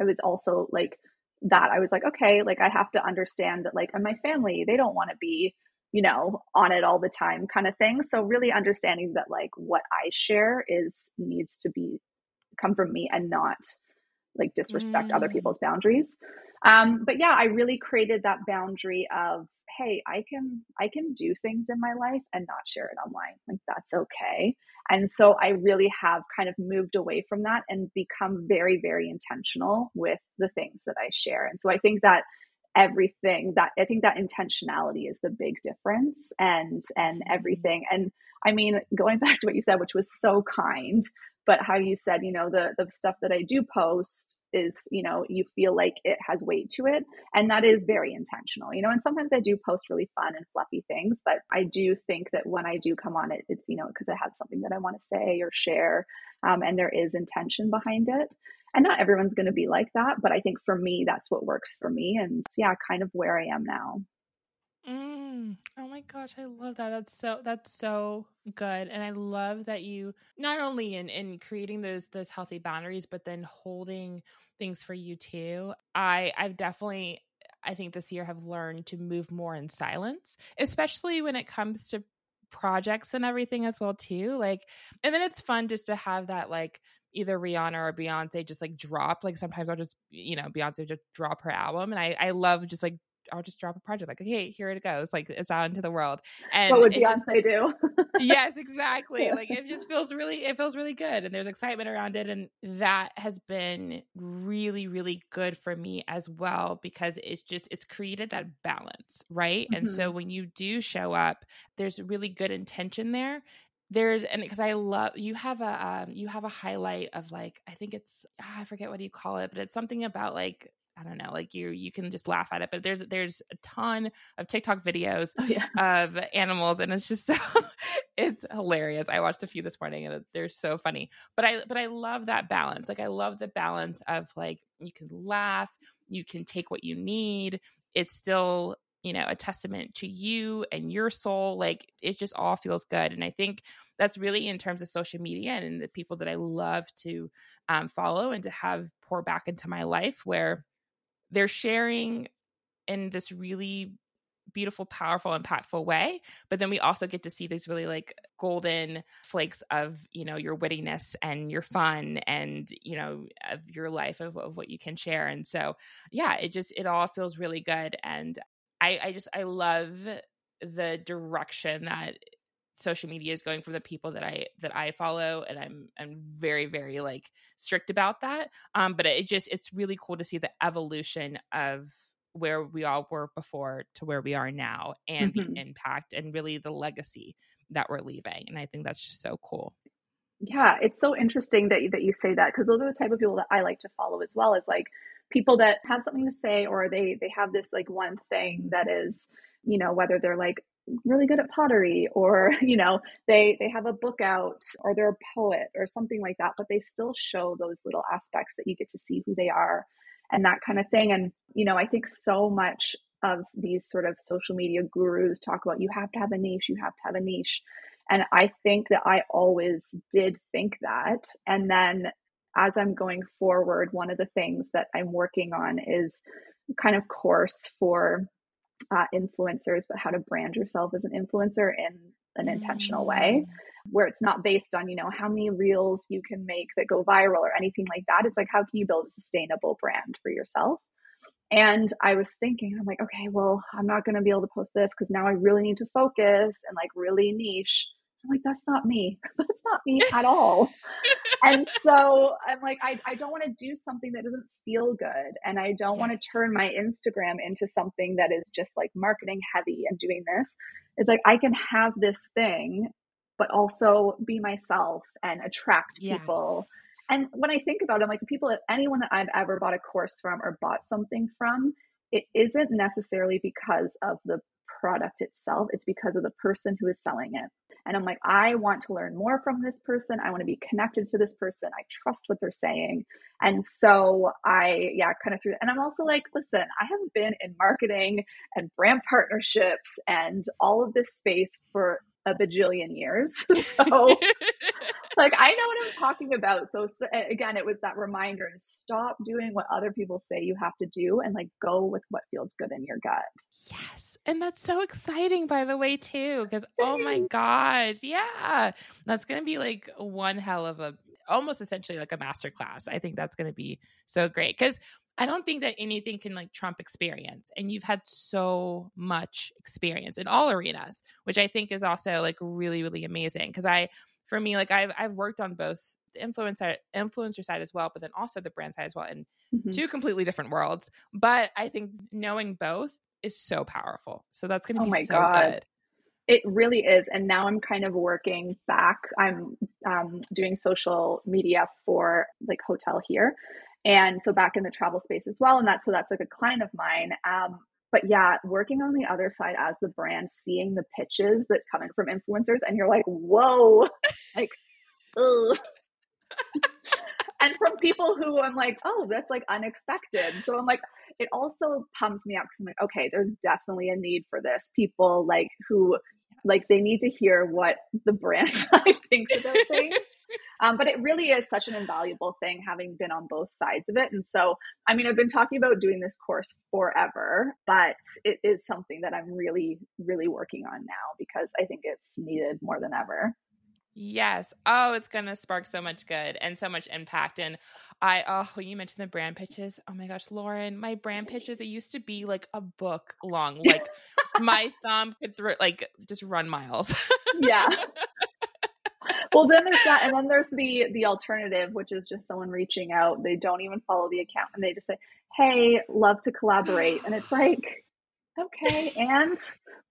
S2: i was also like that i was like okay like i have to understand that like and my family they don't want to be you know on it all the time kind of thing. So really understanding that like what i share is needs to be come from me and not like disrespect mm. other people's boundaries um, but yeah i really created that boundary of hey i can i can do things in my life and not share it online. Like that's okay. And so i really have kind of moved away from that and become very very intentional with the things that i share. And so i think that everything that i think that intentionality is the big difference and and everything. And i mean going back to what you said which was so kind but how you said you know the the stuff that i do post is you know you feel like it has weight to it and that is very intentional you know and sometimes i do post really fun and fluffy things but i do think that when i do come on it it's you know because i have something that i want to say or share um, and there is intention behind it. And not everyone's going to be like that but i think for me that's what works for me and yeah kind of where i am now
S1: Mm. Oh my gosh, I love that. That's so that's so good. And I love that you not only in in creating those those healthy boundaries, but then holding things for you too. I I've definitely I think this year have learned to move more in silence, especially when it comes to projects and everything as well too. Like and then it's fun just to have that like either Rihanna or Beyonce just like drop. Like sometimes I'll just, you know, Beyonce just drop her album. And I, I love just like I'll just drop a project like, okay, here it goes. Like it's out into the world.
S2: And what would Beyonce just, do?
S1: yes, exactly. Like it just feels really, it feels really good. And there's excitement around it. And that has been really, really good for me as well, because it's just, it's created that balance. Right. Mm-hmm. And so mm-hmm. when you do show up, there's really good intention there there's and because I love you have a um, you have a highlight of like I think it's ah, I forget what you call it, but it's something about like I don't know, like you you can just laugh at it. But there's there's a ton of TikTok videos oh, yeah. of animals, and it's just so it's hilarious. I watched a few this morning, and they're so funny. But I but I love that balance. Like I love the balance of like you can laugh, you can take what you need. It's still you know a testament to you and your soul. Like it just all feels good, and I think that's really in terms of social media and the people that I love to um, follow and to have pour back into my life where they're sharing in this really beautiful, powerful, impactful way. But then we also get to see these really like golden flakes of, you know, your wittiness and your fun and, you know, of your life of, of what you can share. And so, yeah, it just, it all feels really good. And I, I just, I love the direction that social media is going for the people that I that I follow and I'm I'm very very like strict about that um but it just it's really cool to see the evolution of where we all were before to where we are now and mm-hmm. the impact and really the legacy that we're leaving and I think that's just so cool.
S2: Yeah, it's so interesting that that you say that because those are the type of people that I like to follow as well as like people that have something to say or they they have this like one thing that is you know whether they're like really good at pottery or you know they they have a book out or they're a poet or something like that but they still show those little aspects that you get to see who they are and that kind of thing. And you know i think so much of these sort of social media gurus talk about you have to have a niche you have to have a niche. And i think that i always did think that. And then as i'm going forward one of the things that i'm working on is kind of course for uh, influencers, but how to brand yourself as an influencer in an intentional way mm. where it's not based on you know how many reels you can make that go viral or anything like that. It's like how can you build a sustainable brand for yourself? And i was thinking i'm like okay well i'm not going to be able to post this because now i really need to focus and like really niche I'm like, that's not me. that's not me at all. and so I'm like, I, I don't want to do something that doesn't feel good. And I don't yes. want to turn my Instagram into something that is just like marketing heavy and doing this. It's like, I can have this thing, but also be myself and attract people. And when I think about it, I'm like people, anyone that I've ever bought a course from or bought something from, it isn't necessarily because of the product itself, it's because of the person who is selling it. And I'm like, I want to learn more from this person. I want to be connected to this person. I trust what they're saying. And so I, yeah, kind of through. And I'm also like, listen, I haven't been in marketing and brand partnerships and all of this space for a bajillion years. so, like, I know what I'm talking about. So, so, again, it was that reminder and stop doing what other people say you have to do and like go with what feels good in your gut.
S1: Yes. And that's so exciting, by the way, too, because oh my gosh, yeah, that's going to be like one hell of a, almost essentially like a master class. I think that's going to be so great because I don't think that anything can like trump experience. And you've had so much experience in all arenas, which I think is also like really, really amazing. Because I, for me, like I've I've worked on both the influencer influencer side as well, but then also the brand side as well in mm-hmm. two completely different worlds. But I think knowing both is so powerful. So that's going to oh be my so God. good.
S2: It really is. And now I'm kind of working back. I'm um, doing social media for like hotel here. And so back in the travel space as well. And that's so that's like a client of mine. Um, but yeah, working on the other side as the brand, seeing the pitches that come in from influencers, and you're like, whoa, like, ugh. and from people who I'm like, oh, that's like unexpected. So I'm like, it also pumps me up because I'm like, okay, there's definitely a need for this. People like who like they need to hear what the brand side thinks about things. Um, but it really is such an invaluable thing having been on both sides of it. And so, I mean, I've been talking about doing this course forever, but it is something that I'm really, really working on now because I think it's needed more than ever.
S1: Yes. Oh, it's going to spark so much good and so much impact. And I, oh, when you mentioned the brand pitches, oh my gosh, Lauren, my brand pitches, it used to be like a book long. Like my thumb could throw, like, just run miles.
S2: yeah. well then there's that and then there's the the alternative which is just someone reaching out they don't even follow the account and they just say hey love to collaborate and it's like okay and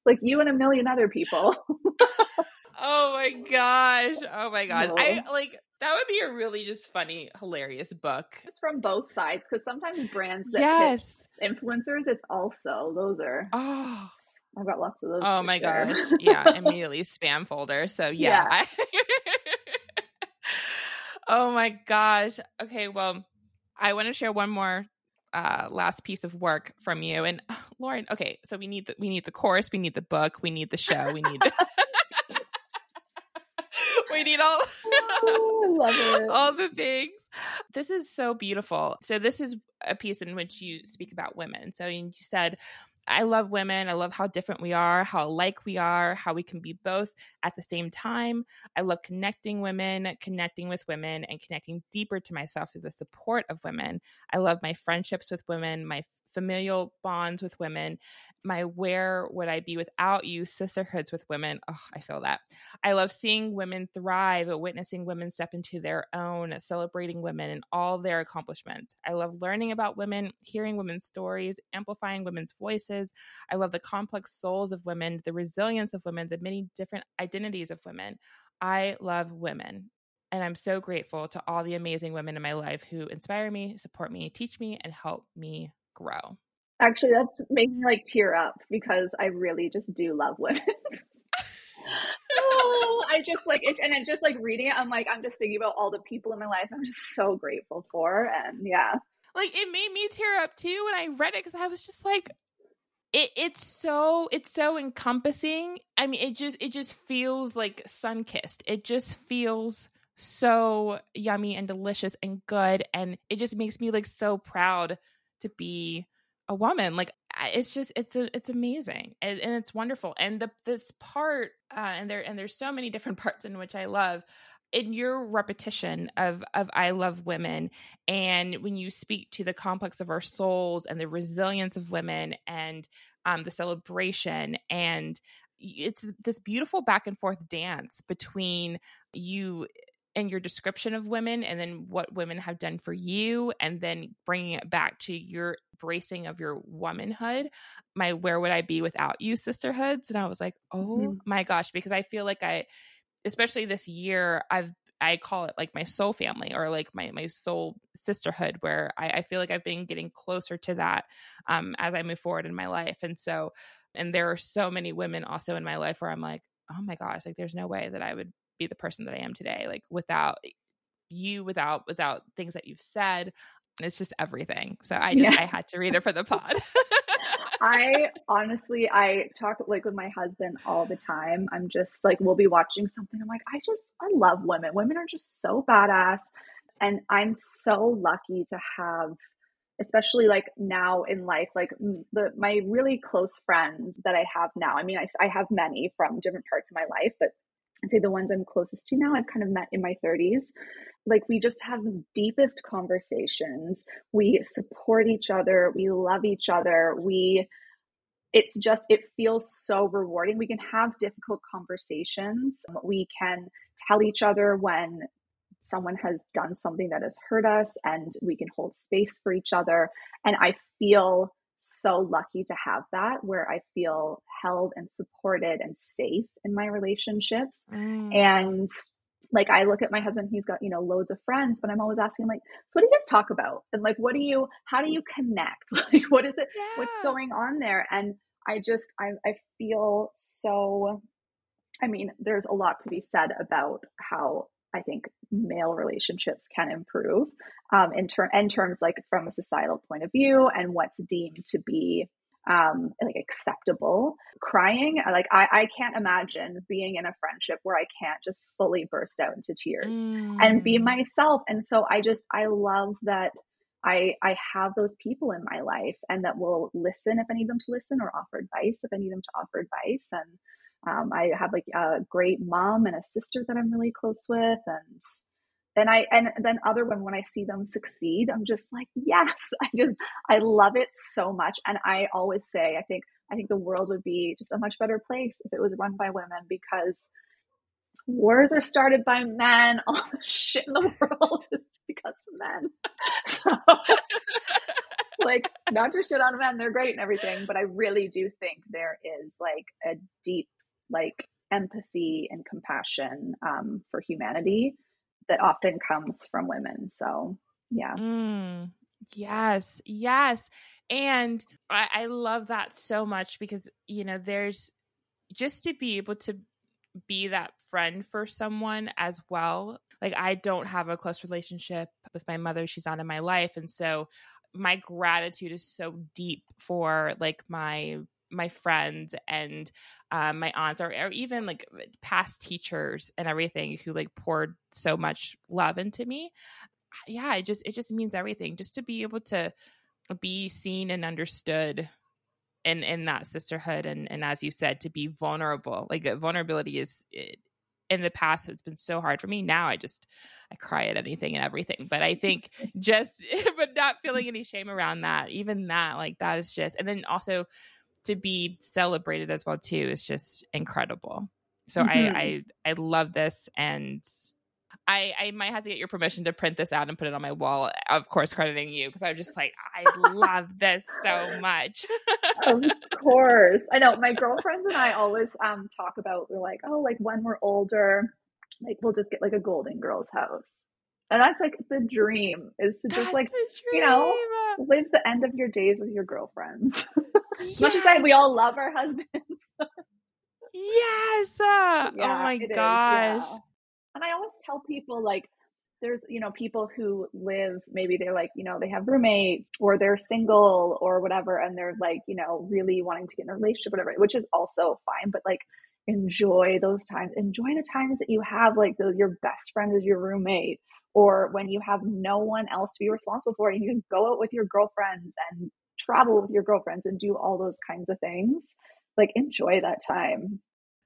S2: like you and a million other people
S1: oh my gosh oh my gosh no. i like that would be a really just funny hilarious book
S2: it's from both sides because sometimes brands that yes influencers it's also those are oh I've got lots of those.
S1: Oh my share. gosh. Yeah. Immediately spam folder. So yeah. yeah. oh my gosh. Okay. Well, I want to share one more uh, last piece of work from you. And Lauren, okay, so we need the we need the course, we need the book, we need the show, we need we need all oh, all the things. This is so beautiful. So this is a piece in which you speak about women. So you said I love women. I love how different we are, how alike we are, how we can be both at the same time. I love connecting women, connecting with women, and connecting deeper to myself through the support of women. I love my friendships with women, my familial bonds with women, my where would I be without you sisterhoods with women. Oh, I feel that. I love seeing women thrive, witnessing women step into their own, celebrating women and all their accomplishments. I love learning about women, hearing women's stories, amplifying women's voices. I love the complex souls of women, the resilience of women, the many different identities of women. I love women. And I'm so grateful to all the amazing women in my life who inspire me, support me, teach me, and help me grow.
S2: Actually, that's making me like tear up because I really just do love women. oh, I just like it, and it just like reading it, I'm like, I'm just thinking about all the people in my life I'm just so grateful for. And yeah.
S1: Like it made me tear up too when I read it because I was just like, it it's so it's so encompassing. I mean, it just it just feels like sun kissed. It just feels so yummy and delicious and good, and it just makes me like so proud to be a woman like it's just it's a, it's amazing and, and, it's wonderful and the this part uh, and there and there's so many different parts in which i love in your repetition of of I love women and when you speak to the complex of our souls and the resilience of women and um, the celebration and it's this beautiful back and forth dance between you and your description of women and then what women have done for you and then bringing it back to your bracing of your womanhood my where would i be without you sisterhoods and i was like oh mm-hmm. my gosh because i feel like i especially this year i've I call it like my soul family or like my my soul sisterhood, where I, I feel like I've been getting closer to that um, as I move forward in my life. And so, and there are so many women also in my life where I'm like, oh my gosh, like there's no way that I would be the person that I am today, like without you, without without things that you've said. It's just everything. So I just yeah. I had to read it for the pod.
S2: I honestly, I talk like with my husband all the time. I'm just like, we'll be watching something. I'm like, I just, I love women. Women are just so badass. And I'm so lucky to have, especially like now in life, like the, my really close friends that I have now. I mean, I, I have many from different parts of my life, but I'd say the ones I'm closest to now, I've kind of met in my 30s. Like, we just have the deepest conversations. We support each other. We love each other. We, it's just, it feels so rewarding. We can have difficult conversations. We can tell each other when someone has done something that has hurt us, and we can hold space for each other. And I feel so lucky to have that where I feel held and supported and safe in my relationships. Mm. And like I look at my husband, he's got, you know, loads of friends, but I'm always asking like, so what do you guys talk about? And like what do you how do you connect? Like what is it yeah. what's going on there? And I just I I feel so I mean, there's a lot to be said about how I think male relationships can improve um, in, ter- in terms like from a societal point of view and what's deemed to be um, like acceptable. Crying, like I, I can't imagine being in a friendship where I can't just fully burst out into tears mm. and be mm. myself. And so I just I love that I I have those people in my life and that will listen if I need them to listen or offer advice if I need them to offer advice and um, I have like a great mom and a sister that I'm really close with, and and I and then other women when I see them succeed, I'm just like, yes, I just I love it so much. And I always say, I think I think the world would be just a much better place if it was run by women because wars are started by men. All the shit in the world is because of men. So like not to shit on men, they're great and everything, but I really do think there is like a deep like empathy and compassion um, for humanity that often comes from women. So, yeah.
S1: Mm, yes, yes. And I, I love that so much because, you know, there's just to be able to be that friend for someone as well. Like, I don't have a close relationship with my mother, she's not in my life. And so, my gratitude is so deep for like my my friends and um, my aunts or, or even like past teachers and everything who like poured so much love into me yeah it just it just means everything. Just to be able to be seen and understood in in that sisterhood and and as you said to be vulnerable like uh, vulnerability is it, in the past it's been so hard for me. Now i just i cry at anything and everything but i think just but not feeling any shame around that even that like that is just and then also to be celebrated as well too is just incredible. So mm-hmm. I, I I love this and I, I might have to get your permission to print this out and put it on my wall. Of course, crediting you because I'm just like, I love this so much.
S2: of course, I know. My girlfriends and I always um talk about we're like, oh, like when we're older, like we'll just get like a Golden Girls house, and that's like the dream is to just like you know live the end of your days with your girlfriends. as yes. much as I, we all love our husbands.
S1: yes. Uh, yeah, oh my gosh. Is, yeah.
S2: And I always tell people like there's you know people who live maybe they're like you know they have roommates or they're single or whatever and they're like you know really wanting to get in a relationship whatever which is also fine but like enjoy those times enjoy the times that you have like the, your best friend is your roommate or when you have no one else to be responsible for and you can go out with your girlfriends and travel with your girlfriends and do all those kinds of things. Like enjoy that time.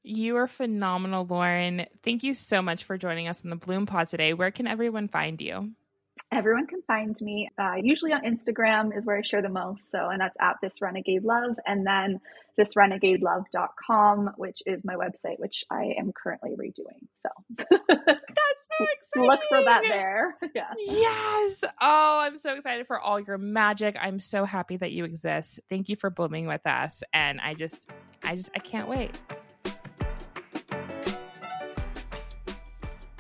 S1: You are phenomenal lauren. Thank you so much for joining us on the bloom pod today. Where can everyone find you
S2: everyone can find me. Uh, usually on instagram is where i share the most so and that's at this renegade love and then thisrenegadelove.com which is my website which i am currently redoing so.
S1: That's so exciting
S2: look for that there. Yeah.
S1: Yes! Oh i'm so excited for all your magic. I'm so happy that you exist. Thank you for blooming with us and i just i just i can't wait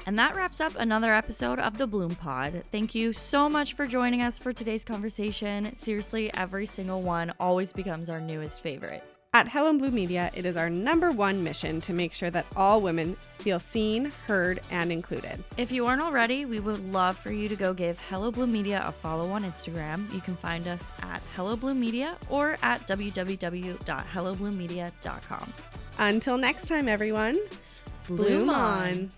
S3: And that wraps up another episode of the Bloom Pod. Thank you so much for joining us for today's conversation. Seriously, every single one always becomes our newest favorite.
S4: At Hello Bloom Media, it is our number one mission to make sure that all women feel seen, heard, and included.
S3: If you aren't already, we would love for you to go give Hello Bloom Media a follow on Instagram. You can find us at Hello Bloom Media or at www.hellobloommedia.com.
S4: Until next time, everyone, bloom, bloom on. on.